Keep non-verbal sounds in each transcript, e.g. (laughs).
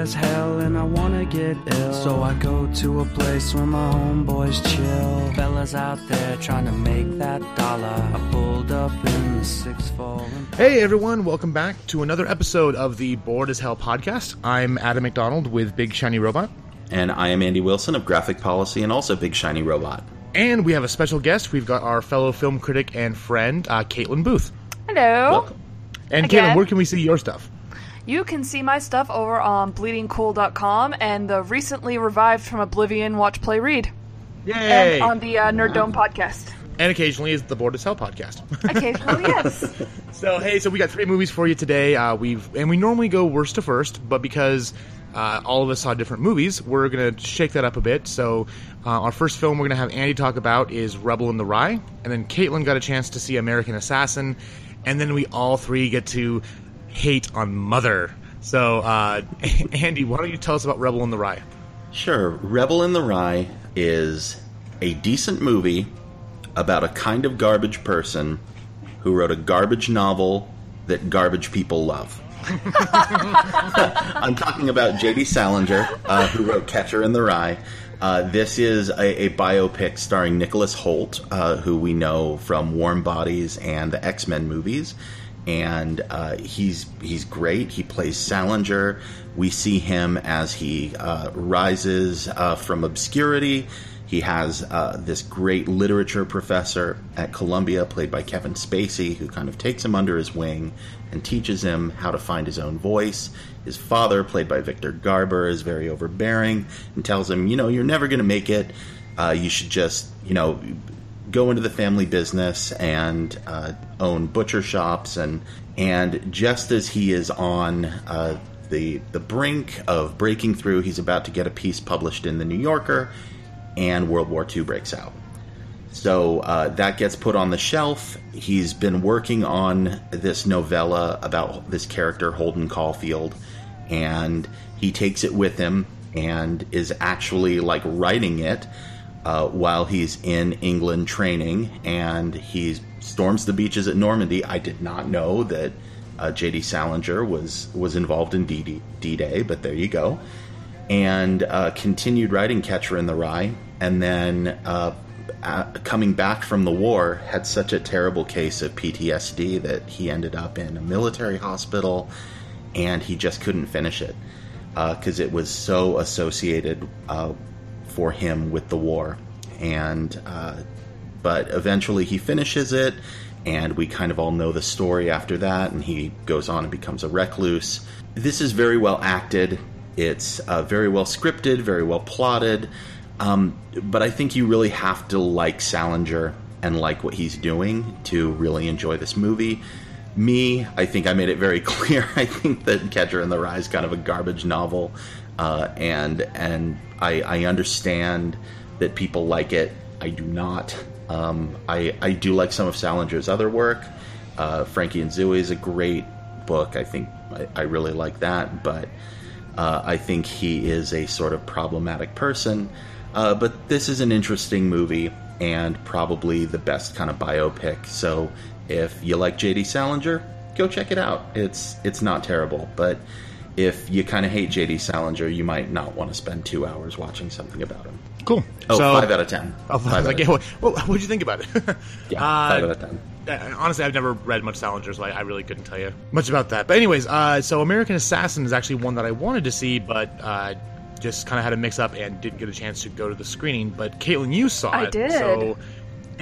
as hell and I wanna get ill. So I go to a place where my homeboys chill. Fellas out there trying to make that dollar. I pulled up in the six four. Hey everyone, welcome back to another episode of the Bored as Hell podcast. I'm Adam McDonald with Big Shiny Robot, And I am Andy Wilson of Graphic Policy and also Big Shiny Robot. and we have a special guest. We've got our fellow film critic and friend, uh, Caitlin Booth. Hello. Welcome. And Again. Caitlin, where can we see your stuff? You can see my stuff over on bleedingcool.com and the recently revived from Oblivion Watch Play Read. Yay! And on the uh, Nerd Dome podcast. and occasionally is the Board as Hell podcast. (laughs) Occasionally, yes. So hey, so we got three movies for you today. Uh, we've and we normally go worst to first, but because uh, all of us saw different movies, we're gonna shake that up a bit. So uh, our first film we're gonna have Andy talk about is Rebel in the Rye, and then Caitlin got a chance to see American Assassin, and then we all three get to hate on Mother. So uh, (laughs) Andy, why don't you tell us about Rebel in the Rye? Sure, Rebel in the Rye is a decent movie about a kind of garbage person who wrote a garbage novel that garbage people love. (laughs) I'm talking about J.D. Salinger, uh, who wrote Catcher in the Rye. Uh, this is a, a biopic starring Nicholas Hoult, uh, who we know from Warm Bodies and the X Men movies, and uh, he's he's great. He plays Salinger. We see him as he uh, rises uh, from obscurity. He has uh, this great literature professor at Columbia, played by Kevin Spacey, who kind of takes him under his wing and teaches him how to find his own voice. His father, played by Victor Garber, is very overbearing and tells him, you know, you're never going to make it. Uh, you should just, you know, go into the family business and uh, own butcher shops and and just as he is on uh, the the brink of breaking through, he's about to get a piece published in the New Yorker, and World War II breaks out. So uh, that gets put on the shelf. He's been working on this novella about this character Holden Caulfield, and he takes it with him and is actually like writing it uh, while he's in England training, and he storms the beaches at Normandy. I did not know that uh, J.D. Salinger was was involved in D Day, but there you go. And uh, continued writing Catcher in the Rye, and then uh, uh, coming back from the war, had such a terrible case of PTSD that he ended up in a military hospital, and he just couldn't finish it because it was so associated uh, for him with the war. And uh, but eventually he finishes it, and we kind of all know the story after that. And he goes on and becomes a recluse. This is very well acted. It's uh, very well scripted, very well plotted. Um, but I think you really have to like Salinger and like what he's doing to really enjoy this movie. Me, I think I made it very (laughs) clear. I think that Catcher in the Rye is kind of a garbage novel, uh, and and I, I understand that people like it. I do not. Um, I I do like some of Salinger's other work. Uh, Frankie and Zooey is a great book. I think I, I really like that, but uh, I think he is a sort of problematic person. Uh, but this is an interesting movie and probably the best kind of biopic. So if you like J.D. Salinger, go check it out. It's it's not terrible, but if you kind of hate J.D. Salinger, you might not want to spend two hours watching something about him. Cool. Oh, so, five out of ten. Oh, Five like, out yeah, of what, what, what'd you think about it? (laughs) Yeah, Uh, five out of ten. Uh, honestly, I've never read much Salinger, so I, I really couldn't tell you much about that. But anyways, uh, so American Assassin is actually one that I wanted to see, but uh, just kind of had a mix up and didn't get a chance to go to the screening. But Caitlin, you saw I it, did. so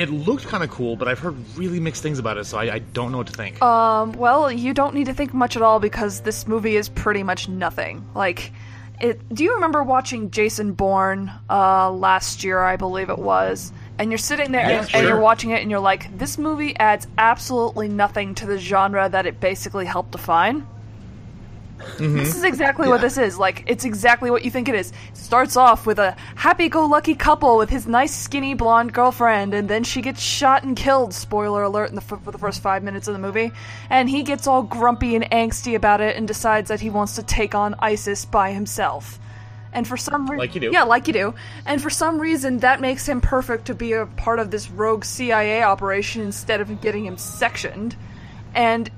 it looked kind of cool. But I've heard really mixed things about it, so I, I don't know what to think. Um, well, you don't need to think much at all because this movie is pretty much nothing. Like, it. Do you remember watching Jason Bourne uh, last year? I believe it was. And you're sitting there Yeah, and, and you're watching it, and you're like, "This movie adds absolutely nothing to the genre that it basically helped define." Mm-hmm. This is exactly what this is. Like, it's exactly what you think it is. starts off with a happy-go-lucky couple with his nice, skinny, blonde girlfriend, and then she gets shot and killed. Spoiler alert! In the f- for the first five minutes of the movie, and he gets all grumpy and angsty about it, and decides that he wants to take on ISIS by himself. And for some reason, Like you do. yeah, like you do. And for some reason, that makes him perfect to be a part of this rogue CIA operation instead of getting him sectioned. And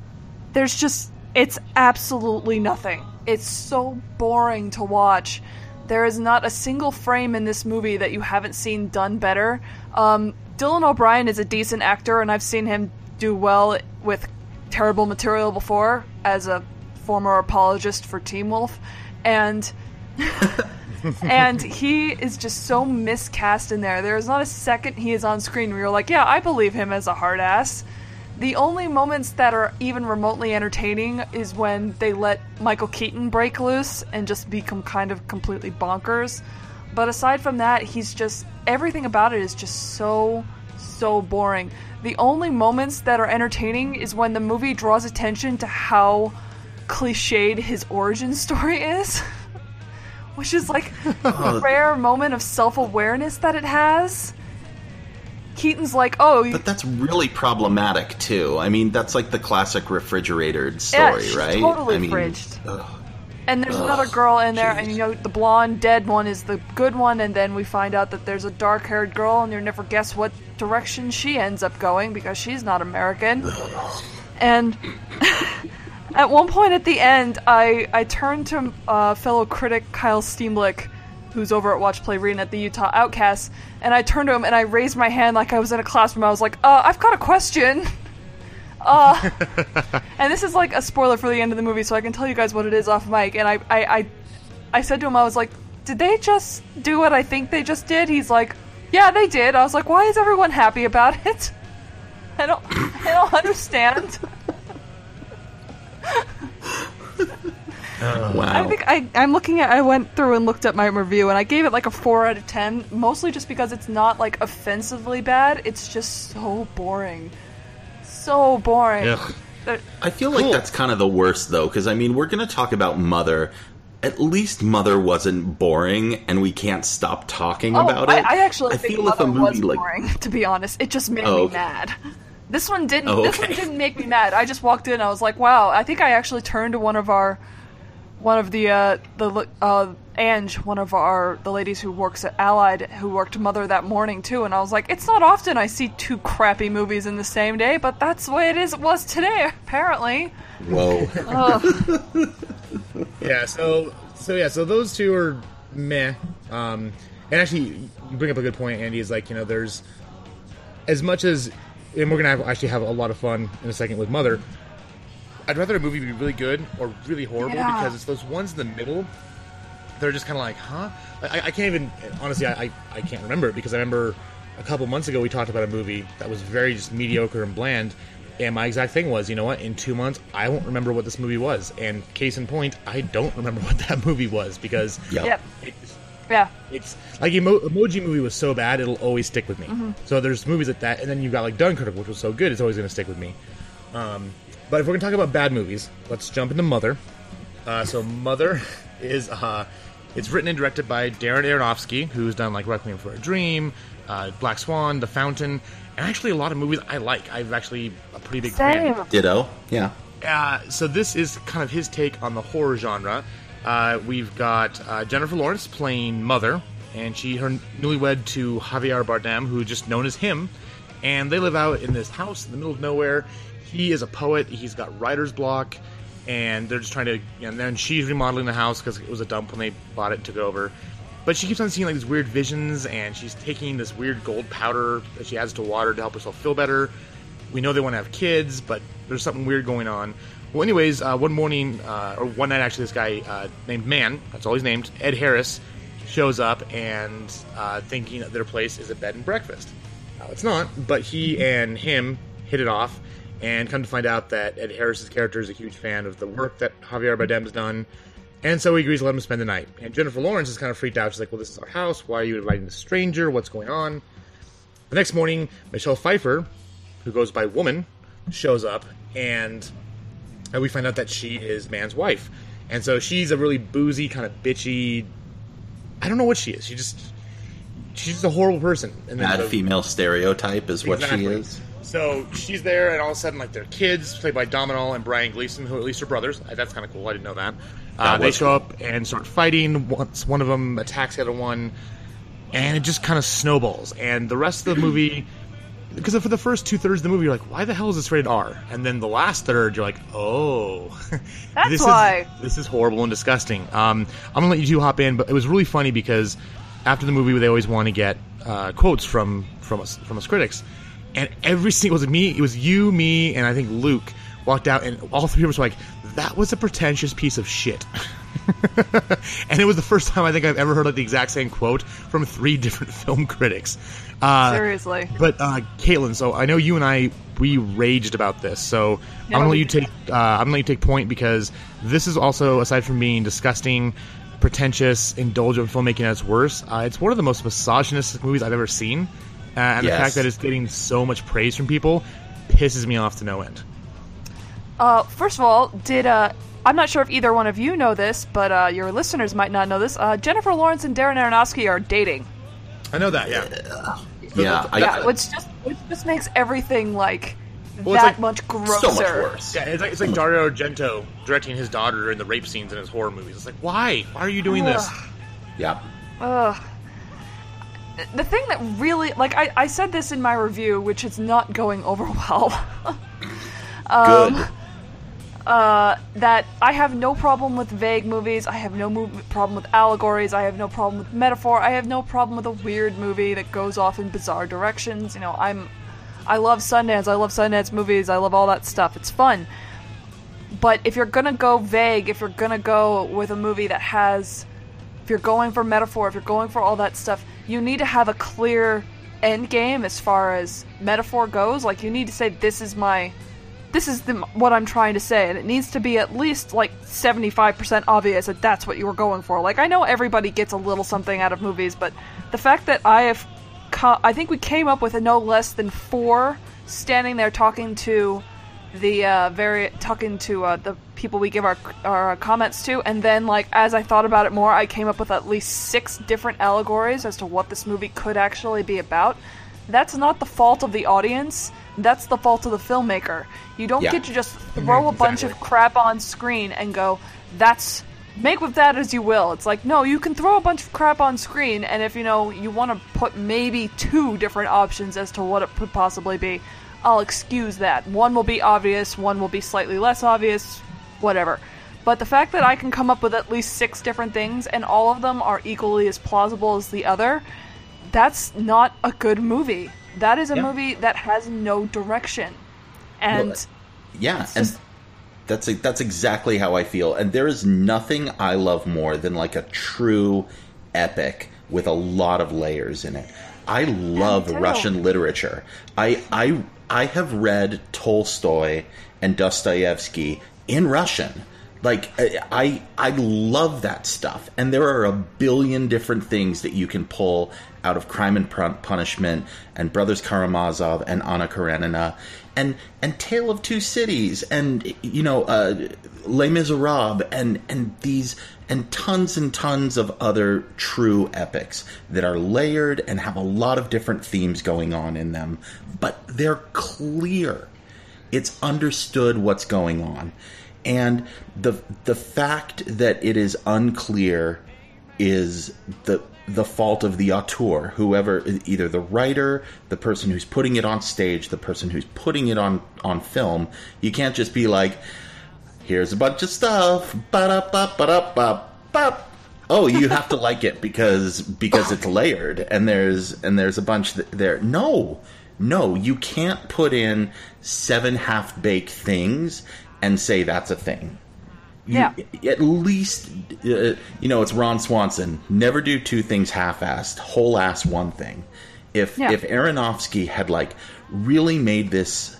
there's just it's absolutely nothing. It's so boring to watch. There is not a single frame in this movie that you haven't seen done better. Um, Dylan O'Brien is a decent actor, and I've seen him do well with terrible material before as a former apologist for Teen Wolf, and (laughs) and he is just so miscast in there. There is not a second he is on screen where you're like, yeah, I believe him as a hard ass. The only moments that are even remotely entertaining is when they let Michael Keaton break loose and just become kind of completely bonkers. But aside from that, he's just everything about it is just so so boring. The only moments that are entertaining is when the movie draws attention to how cliched his origin (laughs) story is. (laughs) Which is like (laughs) oh, a rare moment of self awareness that it has. Keaton's like, oh, But that's really problematic too. I mean, that's like the classic refrigerated story, she's right? totally I mean, fridged. ugh. And there's another girl in there, and you know the blonde dead one is the good one, and then we find out that there's a dark-haired girl, and you never guess what direction she ends up going because she's not American. and (laughs) at one point at the end, I I turned to uh, fellow critic Kyle Steamlick, who's over at Watch Play Arena at the Utah Outcasts, and I turned to him and I raised my hand like I was in a classroom. I was like, uh, "I've got a question." (laughs) Uh, (laughs) and this is like a spoiler for the end of the movie, so I can tell you guys what it is off mic. And I, I, I, I said to him, I was like, "Did they just do what I think they just did?" He's like, "Yeah, they did." I was like, "Why is everyone happy about it?" (laughs) I don't, I don't understand. Wow. I think I, I'm looking at. I went through and looked at my review, and I gave it like a four out of ten, mostly just because it's not like offensively bad. It's just so boring, so boring. Ugh. I feel like Cool. that's kind of the worst though, because I mean, we're going to talk about Mother. At least Mother wasn't boring, and we can't stop talking Oh, about I, it. I actually I think feel if Mother a movie was like boring. (laughs) To be honest, it just made Oh, me okay. mad. This one didn't. Oh, This one didn't make me mad. I just walked in. I was like, "Wow!" I think I actually turned to one of our, one of the uh, the uh, Ange, one of our the ladies who works at Allied, who worked Mother that morning too, and I was like, "It's not often I see two crappy movies in the same day, but that's the way it is. It was today, (laughs) apparently." whoa, Ugh. (laughs) Yeah, so so yeah, so those two are meh. Um, and actually, you bring up a good point, Andy. Is like you know, there's as much as, and we're gonna have, actually have a lot of fun in a second with Mother. I'd rather a movie be really good or really horrible Yeah. because it's those ones in the middle. They're just kind of like, huh? I, I can't even honestly. I, I I can't remember it because I remember a couple months ago we talked about a movie that was very just mediocre and bland. And my exact thing was, you know what? In two months, I won't remember what this movie was. And case in point, I don't remember (laughs) what that movie was because Yep. Yep. it's, Yeah. it's like emo- Emoji Movie was so bad, it'll always stick with me. Mm-hmm. So there's movies like that, and then you've got like Dunkirk, which was so good, it's always going to stick with me. Um, but if we're going to talk about bad movies, let's jump into Mother. Uh, so Mother (laughs) is uh, it's written and directed by Darren Aronofsky, who's done like Requiem for a Dream, uh, Black Swan, The Fountain, and actually a lot of movies I like. I've actually a pretty big fan. Same. ditto, yeah. Uh, so this is kind of his take on the horror genre. Uh, we've got uh, Jennifer Lawrence playing Mother, and she her newlywed to Javier Bardem, who just known as him, and they live out in this house in the middle of nowhere. He is a poet. He's got writer's block, and they're just trying to. And then she's remodeling the house because it was a dump when they bought it and took it over. But she keeps on seeing like these weird visions, and she's taking this weird gold powder that she adds to water to help herself feel better. We know they want to have kids, but there's something weird going on. Well, anyways, uh, one morning, uh, or one night actually, this guy uh, named Man, that's all he's named, Ed Harris, shows up and uh, thinking that their place is a bed and breakfast. It's not, but he and him hit it off, and come to find out that Ed Harris's character is a huge fan of the work that Javier Bardem's done, and so he agrees to let him spend the night. And Jennifer Lawrence is kind of freaked out. She's like, "Well, this is our house. Why are you inviting a stranger? What's going on?" The next morning, Michelle Pfeiffer, who goes by Woman, shows up, and we find out that she is Man's wife. And so she's a really boozy, kind of bitchy. I don't know what she is. She just she's just a horrible person. And Bad the- female stereotype is what she is. So she's there, and all of a sudden, like their kids, played by Domhnall and Brian Gleeson, who at least are brothers. That's kind of cool. I didn't know that. Uh, they show cool. up and start fighting. Once one of them attacks the other one, and it just kind of snowballs. And the rest of the movie because for the first two thirds of the movie, you're like, why the hell is this rated R? And then the last third, you're like, oh, (laughs) That's this why. is this is horrible and disgusting. Um, I'm gonna let you two hop in, but it was really funny because after the movie, they always want to get uh, quotes from from us from us critics, and every single was me, it was you, me, and I think Luke walked out, and all three of us were like, that was a pretentious piece of shit. (laughs) and it was the first time I think I've ever heard like the exact same quote from three (laughs) different film critics. Uh, Seriously. But uh, Caitlin, so I know you and I we raged about this, so Yeah, I'm gonna let you take uh, I'm gonna let you take point because this is also aside from being disgusting, pretentious, indulgent filmmaking at its worst, uh, it's one of the most misogynistic movies I've ever seen, uh, and the fact that it's getting so much praise from people pisses me off to no end. Uh, first of all, did uh, I'm not sure if either one of you know this, but uh, your listeners might not know this. Uh, Jennifer Lawrence and Darren Aronofsky are dating. I know that, yeah. Yeah, I, yeah, which just which just makes everything like Well, it's that like much grosser. so much worse. Yeah, it's like, it's like Dario Argento directing his daughter in the rape scenes in his horror movies. It's like, why? Why are you doing this? Yeah. Ugh. The thing that really, like, I, I said this in my review, which is not going over (laughs) well. Um, Good. uh, that I have no problem with vague movies. I have no mov- problem with allegories. I have no problem with metaphor. I have no problem with a weird movie that goes off in bizarre directions. You know, I'm, I love Sundance. I love Sundance movies. I love all that stuff. It's fun. But if you're gonna go vague, if you're gonna go with a movie that has, if you're going for metaphor, if you're going for all that stuff, you need to have a clear end game as far as metaphor goes. Like you need to say, this is my this is the, what I'm trying to say, and it needs to be at least like 75% obvious that that's what you were going for. Like, I know everybody gets a little something out of movies, but the fact that I have, co- I think we came up with a no less than four standing there talking to the uh, very talking to uh, the people we give our our comments to, and then like as I thought about it more, I came up with at least six different allegories as to what this movie could actually be about. That's not the fault of the audience. That's the fault of the filmmaker. You don't Yeah. get to just throw a bunch of crap on screen and go, "That's make with that as you will." It's like, no, you can throw a bunch of crap on screen, and if you know you want to put maybe two different options as to what it could possibly be, I'll excuse that. One will be obvious, one will be slightly less obvious, whatever. But the fact that I can come up with at least six different things and all of them are equally as plausible as the other, that's not a good movie. That is a Yeah. movie that has no direction. And Well, uh, Yeah, and just- that's that's exactly how I feel. And there is nothing I love more than like a true epic with a lot of layers in it. I love. Russian literature. I I I have read Tolstoy and Dostoevsky in Russian. Like I I love that stuff, and there are a billion different things that you can pull out of Crime and Punishment and Brothers Karamazov and Anna Karenina and and Tale of Two Cities and you know uh, Les Miserables and and these and tons and tons of other true epics that are layered and have a lot of different themes going on in them, but they're clear. It's understood what's going on. And the the fact that it is unclear is the the fault of the auteur whoever either the writer the person who's putting it on stage the person who's putting it on on film. You can't just be like here's a bunch of stuff ba-da-ba, ba-da-ba, ba. oh you have to like it because because it's layered and there's and there's a bunch th- there no no you can't put in seven half-baked things and say that's a thing you, Yeah. at least uh, you know it's Ron Swanson. Never do two things half-assed. Whole ass one thing. If Yeah. if Aronofsky had like really made this,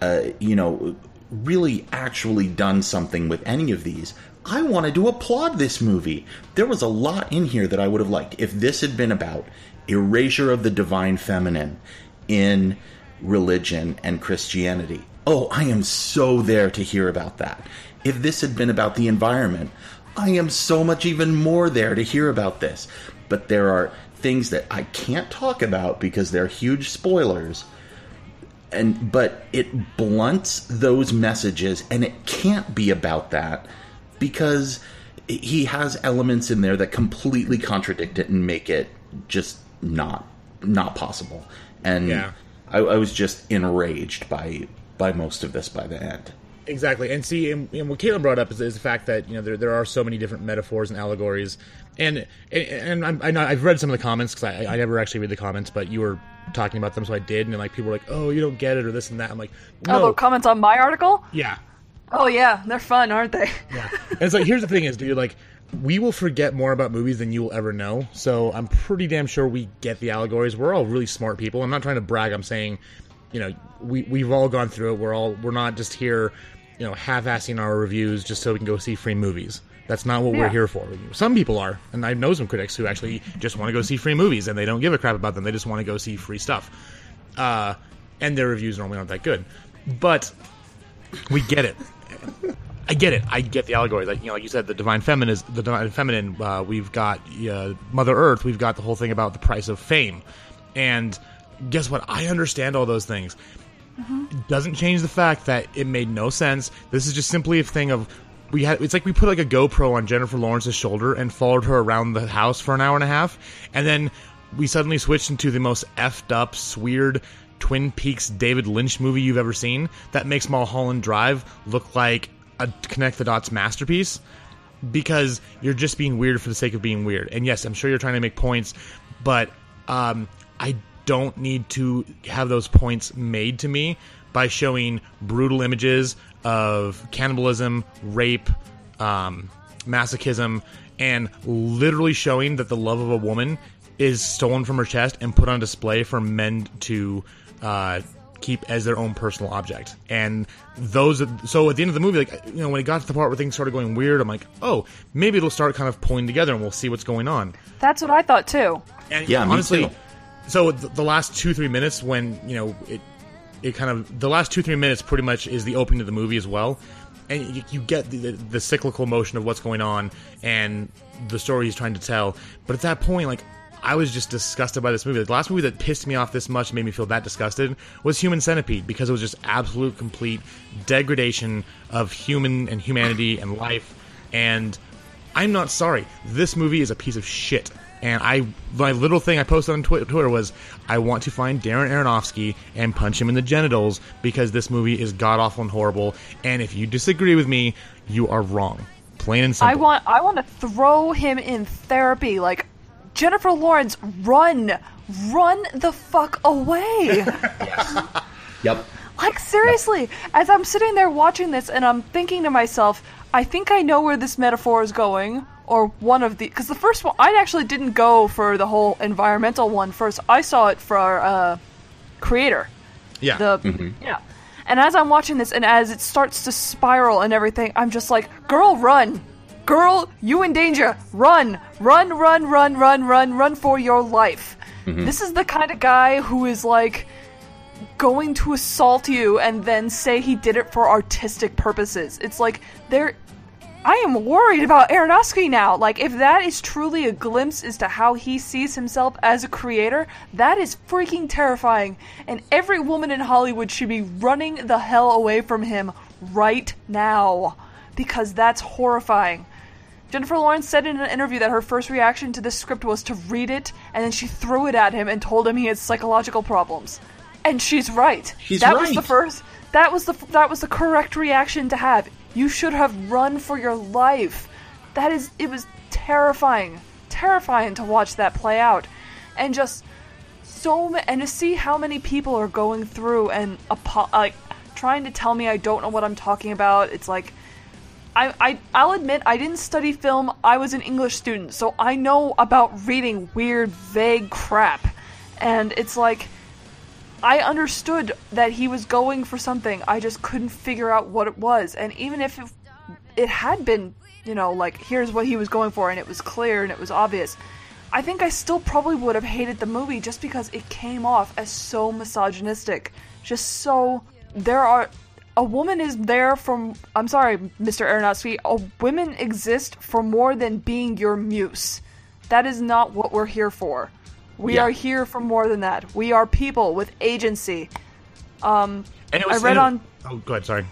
uh, you know, really actually done something with any of these, I wanted to applaud this movie. There was a lot in here that I would have liked if this had been about erasure of the divine feminine in religion and Christianity. Oh, I am so there to hear about that. If this had been about the environment, I am so much even more there to hear about this. But there are things that I can't talk about because they're huge spoilers. And but it blunts those messages and it can't be about that because he has elements in there that completely contradict it and make it just not not possible. And Yeah. I, I was just enraged by by most of this by the end. Exactly, and see, and, and what Caitlin brought up is, is the fact that you know there, there are so many different metaphors and allegories, and and, and I'm, I know I've read some of the comments because I, I never actually read the comments, but you were talking about them, so I did, and like people were like, "Oh, you don't get it," or this and that. I'm like, Oh, "No, the comments on my article? yeah, Oh yeah, they're fun, aren't they? yeah." And it's like, here's the thing: is dude, like, we will forget more about movies than you will ever know. So I'm pretty damn sure we get the allegories. We're all really smart people. I'm not trying to brag. I'm saying, you know, we we've all gone through it. We're all we're not just here, you know, half-assing our reviews just so we can go see free movies. That's not what we're here for. Some people are, and I know some critics who actually just want to go see free movies and they don't give a crap about them. They just want to go see free stuff. Uh, and their reviews normally aren't that good. But we get it. I get it. I get the allegory. Like you know, like you said, the divine feminine is the divine feminine. Uh, we've got uh, Mother Earth. We've got the whole thing about the price of fame. And guess what? I understand all those things. It doesn't change the fact that it made no sense. This is just simply a thing of we had. It's like we put like a GoPro on Jennifer Lawrence's shoulder and followed her around the house for an hour and a half, and then we suddenly switched into the most effed up, weird Twin Peaks David Lynch movie you've ever seen. That makes Mulholland Drive look like a connect the dots masterpiece because you're just being weird for the sake of being weird. And yes, I'm sure you're trying to make points, but um, I don't need to have those points made to me by showing brutal images of cannibalism, rape, um, masochism, and literally showing that the love of a woman is stolen from her chest and put on display for men to uh, keep as their own personal object. And those, so at the end of the movie, like you know, when it got to the part where things started going weird, I'm like, oh, maybe it'll start kind of pulling together, and we'll see what's going on. That's what I thought too. And Yeah, me honestly, too. so the, the last two three minutes when you know it, it kind of the last two three minutes pretty much is the opening of the movie as well, and you, you get the, the, the cyclical motion of what's going on and the story he's trying to tell. But at that point, like. I was just disgusted by this movie. Like, The last movie that pissed me off this much, made me feel that disgusted, was Human Centipede because it was just absolute, complete degradation of human and humanity and life. And I'm not sorry. This movie is a piece of shit. And I, my little thing I posted on Twi- Twitter was, I want to find Darren Aronofsky and punch him in the genitals because this movie is god awful and horrible. And if you disagree with me, you are wrong. Plain and simple. I want I want to throw him in therapy. Like Jennifer Lawrence, run, run the fuck away. (laughs) Yep. like seriously, as I'm sitting there watching this and I'm thinking to myself, I think I know where this metaphor is going. Or one of the, because the first one, I actually didn't go for the whole environmental one first. I saw it for uh, Creator. yeah. the yeah. And as i'm watching this and as it starts to spiral and everything i'm just like girl run. Girl you in danger. Run. Run run run run run run for your life. This is the kind of guy who is like going to assault you and then say he did it for artistic purposes. It's like there I am worried about Aronofsky now. Like, if that is truly a glimpse as to how he sees himself as a creator, that is freaking terrifying. And every woman in Hollywood should be running the hell away from him right now. Because that's horrifying. Jennifer Lawrence said in an interview that her first reaction to this script was to read it, and then she threw it at him and told him he had psychological problems. And she's right. She's that was the first. That was the that was the correct reaction to have. You should have run for your life. That is, it was terrifying, terrifying to watch that play out, and just so and to see how many people are going through and like trying to tell me I don't know what I'm talking about. It's like I, I I'll admit I didn't study film. I was an English student, so I know about reading weird, vague crap. And it's like I understood that he was going for something. I just couldn't figure out what it was. And even if it, it had been, you know, like here's what he was going for and it was clear and it was obvious, I think I still probably would have hated the movie just because it came off as so misogynistic. Just so there are a woman is there from I'm sorry, Mr. Aronofsky, a women exist for more than being your muse. That is not what we're here for. We Yeah. are here for more than that. We are people with agency. Um, and it was, I read on- Oh, go ahead. Sorry.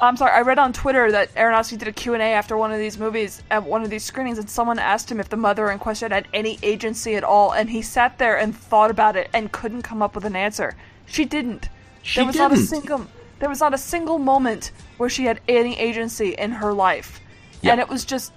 I'm sorry, I read on Twitter that Aronofsky did a Q&A after one of these movies, at one of these screenings, and someone asked him if the mother in question had any agency at all, and he sat there and thought about it and couldn't come up with an answer. She didn't. She there was not a didn't. single there was not a single moment where she had any agency in her life. Yeah. And it was just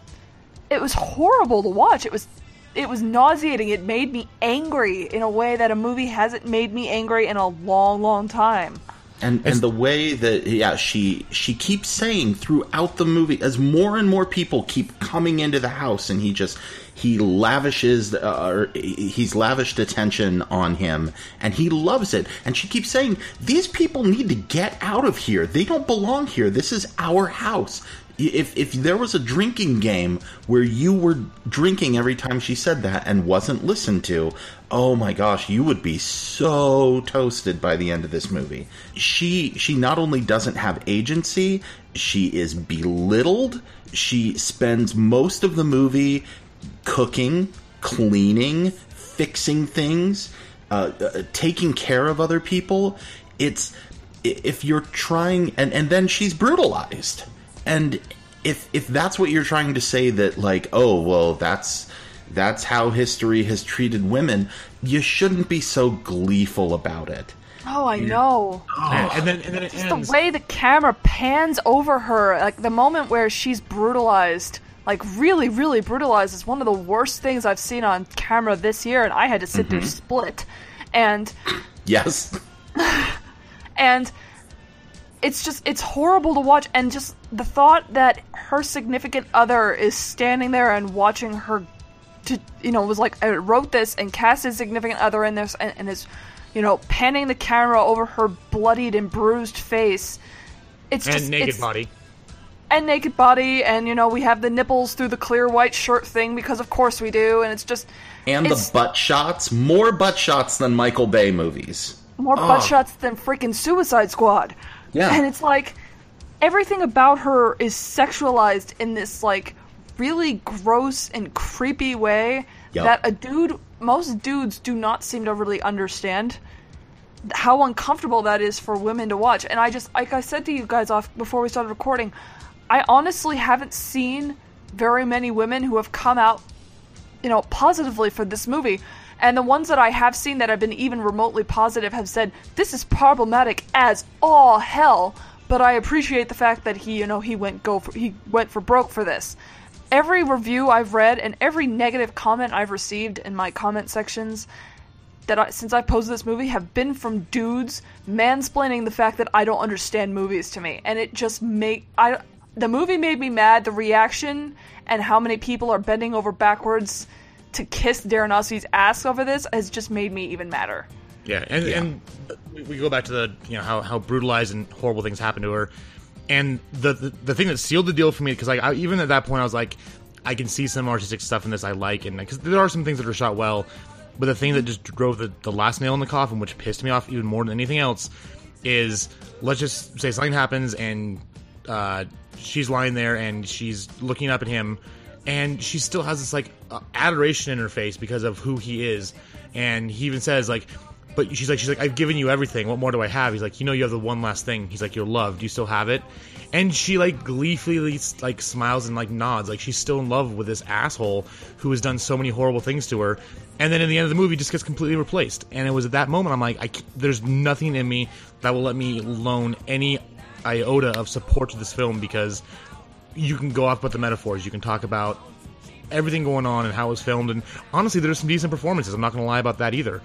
it was horrible to watch. It was it was nauseating. It made me angry in a way that a movie hasn't made me angry in a long, long time. and and the way that yeah she she keeps saying throughout the movie as more and more people keep coming into the house and he just he lavishes uh, or he's lavished attention on him and he loves it and she keeps saying these people need to get out of here they don't belong here this is our house if if there was a drinking game where you were drinking every time she said that and wasn't listened to, oh my gosh, you would be so toasted by the end of this movie. She she not only doesn't have agency, she is belittled. She spends most of the movie cooking, cleaning, fixing things, uh, uh, taking care of other people. It's if you're trying, and and then she's brutalized, and if if that's what you're trying to say that like oh well that's that's how history has treated women, you shouldn't be so gleeful about it. Oh, I know. Oh. And, and then and then it Just ends. the way the camera pans over her, like the moment where she's brutalized, like really, really brutalized, is one of the worst things I've seen on camera this year, and I had to sit there mm-hmm. split. And Yes. (laughs) and it's just it's horrible to watch and just the thought that her significant other is standing there and watching her to you know was like I wrote this and cast his significant other in this and, and is you know panning the camera over her bloodied and bruised face it's and just naked it's, body. and naked body and you know we have the nipples through the clear white shirt thing because of course we do and it's just And it's the butt shots, more butt shots than Michael Bay movies. more butt oh. shots than freaking Suicide Squad. Yeah. And it's like everything about her is sexualized in this like really gross and creepy way Yup. that a dude most dudes do not seem to really understand how uncomfortable that is for women to watch. And I just like I said to you guys off before we started recording, I honestly haven't seen very many women who have come out you know, positively for this movie. And the ones that I have seen that have been even remotely positive have said this is problematic as all hell. But I appreciate the fact that he, you know, he went go for he went for broke for this. Every review I've read and every negative comment I've received in my comment sections that I, since I posted this movie have been from dudes mansplaining the fact that I don't understand movies to me, and it just make I the movie made me mad. The reaction and how many people are bending over backwards to kiss Darren ass over this has just made me even madder. Yeah, and Yeah. and we- we go back to the you know how how brutalized and horrible things happen to her, and the the, the thing that sealed the deal for me because like I, even at that point I was like I can see some artistic stuff in this I like and because there are some things that are shot well, but the thing that just drove the the last nail in the coffin, which pissed me off even more than anything else, is let's just say something happens and uh, she's lying there and she's looking up at him and she still has this like uh, adoration in her face because of who he is. And he even says like but she's like she's like i've given you everything. What more do i have? He's like you know you have the one last thing. He's like your love do you still have it. And she like gleefully like smiles and like nods. Like she's still in love with this asshole who has done so many horrible things to her. And then in the end of the movie just gets completely replaced. And it was at that moment i'm like I, there's nothing in me that will let me loan any iota of support to this film because you can go off with the metaphors. You can talk about everything going on and how it was filmed. And honestly, there's some decent performances. I'm not going to lie about that either.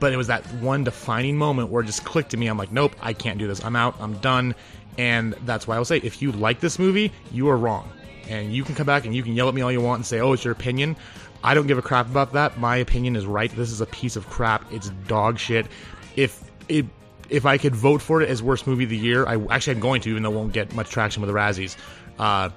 But it was that one defining moment where it just clicked to me. I'm like, nope, I can't do this. I'm out. I'm done. And that's why I will say, if you like this movie, you are wrong. And you can come back and you can yell at me all you want and say, oh, it's your opinion. I don't give a crap about that. My opinion is right. This is a piece of crap. It's dog shit. If it if I could vote for it as worst movie of the year, I actually I'm going to, even though it won't get much traction with the Razzies. Uh,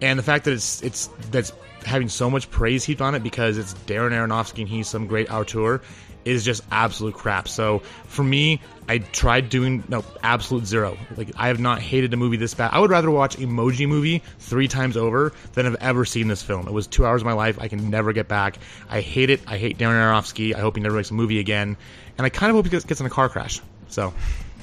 and the fact that it's it's that's having so much praise heaped on it because it's Darren Aronofsky and he's some great auteur is just absolute crap. So for me, I tried doing no absolute zero. Like I have not hated a movie this bad. I would rather watch Emoji Movie three times over than have ever seen this film. It was two hours of my life I can never get back. I hate it. I hate Darren Aronofsky. I hope he never makes a movie again, and I kind of hope he gets in a car crash. So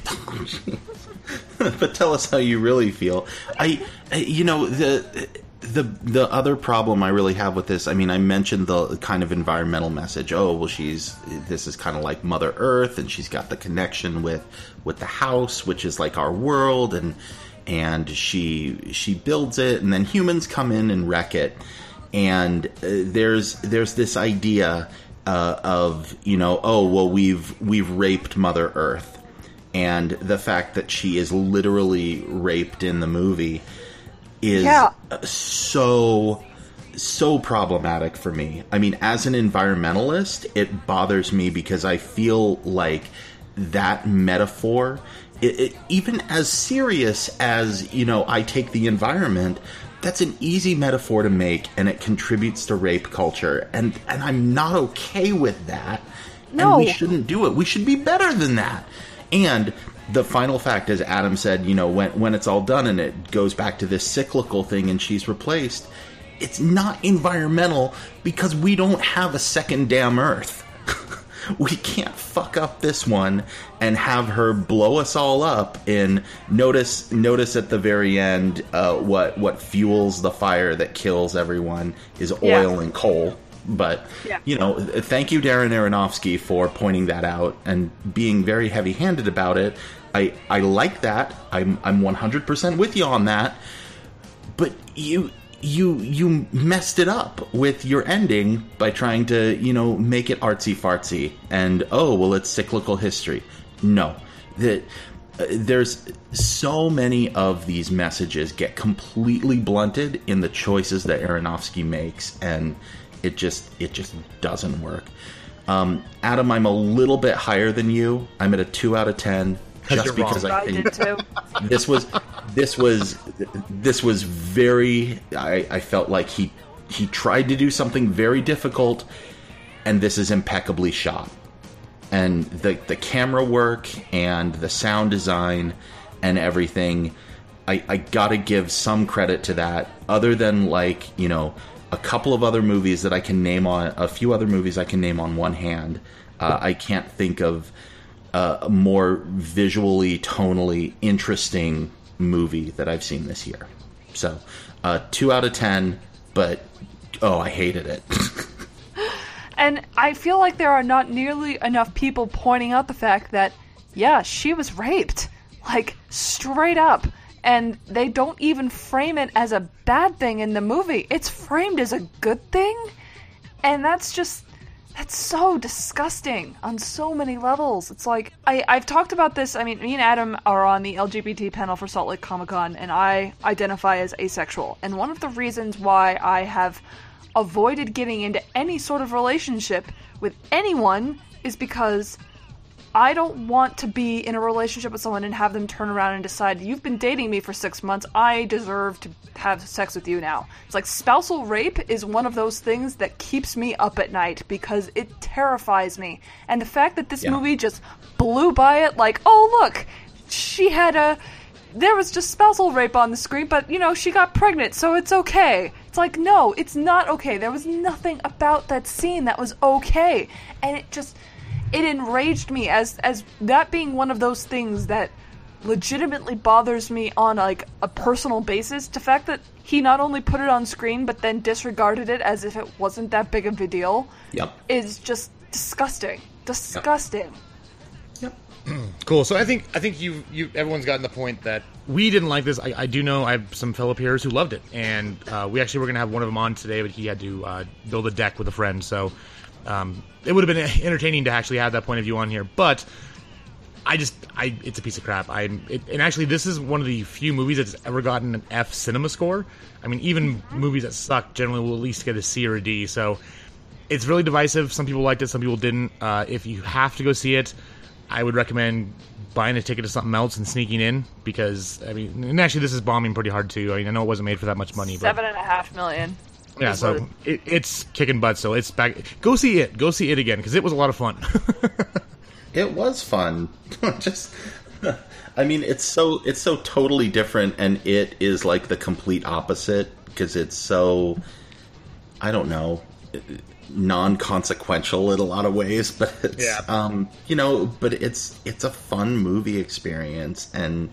(laughs) (laughs) but tell us how you really feel. I, you know, the the the other problem I really have with this, I mean, I mentioned the kind of environmental message. Oh, well, she's this is kind of like Mother Earth, and she's got the connection with with the house, which is like our world, and and she she builds it, and then humans come in and wreck it. And uh, there's there's this idea uh, of you know, oh well, we've we've raped Mother Earth, and the fact that she is literally raped in the movie is Yeah. so so problematic for me. I mean, as an environmentalist, it bothers me because I feel like that metaphor, it, it, even as serious as you know, I take the environment. That's an easy metaphor to make, and it contributes to rape culture, and and I'm not okay with that. No. and we shouldn't do it. We should be better than that. And the final fact, as Adam said, you know, when when it's all done and it goes back to this cyclical thing, and she's replaced, it's not environmental because we don't have a second damn Earth. (laughs) we can't fuck up this one and have her blow us all up in notice notice at the very end uh, what what fuels the fire that kills everyone is Yeah. oil and coal but Yeah. you know thank you darren aronofsky for pointing that out and being very heavy handed about it. I i like that. I'm i'm 100% with you on that. But you you you messed it up with your ending by trying to you know make it artsy fartsy and oh well it's cyclical history. No. That there's so many of these messages get completely blunted in the choices that Aronofsky makes and it just it just doesn't work um, Adam I'm a little bit higher than you I'm at a 2 out of 10 just you're wrong. because I I think did too. this was this was this was very I, I felt like he he tried to do something very difficult and this is impeccably shot and the the camera work and the sound design and everything I, I gotta give some credit to that other than like you know a couple of other movies that I can name on a few other movies I can name on one hand uh, I can't think of uh, a more visually tonally interesting movie that I've seen this year so uh, two out of ten but oh I hated it (laughs) And I feel like there are not nearly enough people pointing out the fact that, yeah, she was raped. Like, straight up. And they don't even frame it as a bad thing in the movie. It's framed as a good thing. And that's just. That's so disgusting on so many levels. It's like I, I've talked about this. I mean, me and Adam are on the LGBT panel for Salt Lake Comic Con, and I identify as asexual. And one of the reasons why I have avoided getting into any sort of relationship with anyone is because I don't want to be in a relationship with someone and have them turn around and decide, you've been dating me for six months, I deserve to have sex with you now. It's like spousal rape is one of those things that keeps me up at night because it terrifies me. And the fact that this Yeah. movie just blew by it, like, oh, look, she had a. There was just spousal rape on the screen, but you know, she got pregnant, so it's okay. It's like, no, it's not okay. There was nothing about that scene that was okay. And it just it enraged me as as that being one of those things that legitimately bothers me on like a personal basis. The fact that he not only put it on screen but then disregarded it as if it wasn't that big of a deal yep is just disgusting. Disgusting. Yep. (clears throat) Cool. So I think I think you you everyone's gotten the point that we didn't like this. I, I do know I have some fellow peers who loved it, and uh, we actually were going to have one of them on today, but he had to uh, build a deck with a friend, so um, it would have been entertaining to actually have that point of view on here. But I just I it's a piece of crap. I it, and actually this is one of the few movies that's ever gotten an F CinemaScore. I mean, even movies that suck generally will at least get a C or a D. So it's really divisive. Some people liked it, some people didn't. Uh, if you have to go see it, I would recommend buying a ticket to something else and sneaking in because I mean, and actually this is bombing pretty hard too. I mean, I know it wasn't made for that much money, but Seven and a half million. Yeah, so it, it's kicking butt. So it's back. Go see it. Go see it again because it was a lot of fun. (laughs) It was fun. (laughs) Just I mean, it's so it's so totally different and it is like the complete opposite because it's so I don't know, non-consequential in a lot of ways, but it's Yeah. um, you know, but it's it's a fun movie experience and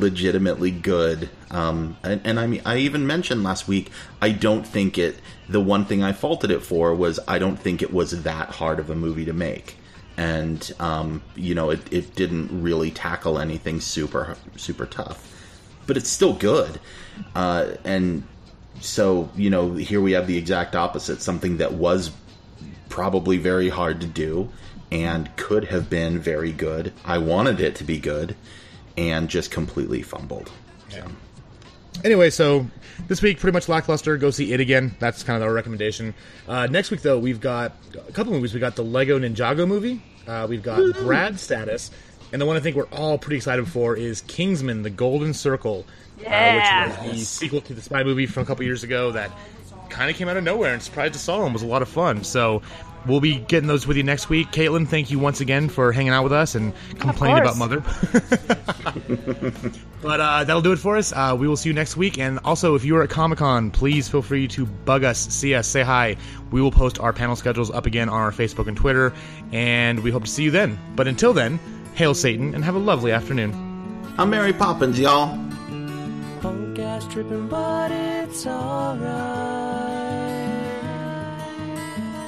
legitimately good. Um, and, and I mean, I even mentioned last week. I don't think it. The one thing I faulted it for was I don't think it was that hard of a movie to make, and um, you know, it, it didn't really tackle anything super super tough, but it's still good. Uh, and so you know, here we have the exact opposite. Something that was probably very hard to do and could have been very good. I wanted it to be good and just completely fumbled. Yeah. Anyway, so this week pretty much lackluster. Go see it again. That's kind of our recommendation. Uh, next week though, we've got a couple movies. We got the Lego Ninjago movie. Uh, we've got Woo-hoo. Brad's Status, and the one I think we're all pretty excited for is Kingsman: The Golden Circle, yeah. uh, which was the sequel to the spy movie from a couple years ago that kind of came out of nowhere and surprised us all and was a lot of fun. So we'll be getting those with you next week. Caitlin, thank you once again for hanging out with us and complaining about Mother. (laughs) but uh, that'll do it for us. Uh, we will see you next week. And also, if you are at Comic Con, please feel free to bug us, see us, say hi. We will post our panel schedules up again on our Facebook and Twitter, and we hope to see you then. But until then, hail Satan and have a lovely afternoon. I'm Mary Poppins, y'all. Punk ass tripping, but it's alright.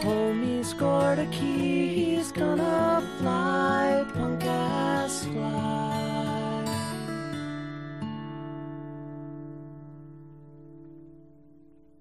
Homie scored a key, he's gonna fly, punk ass fly.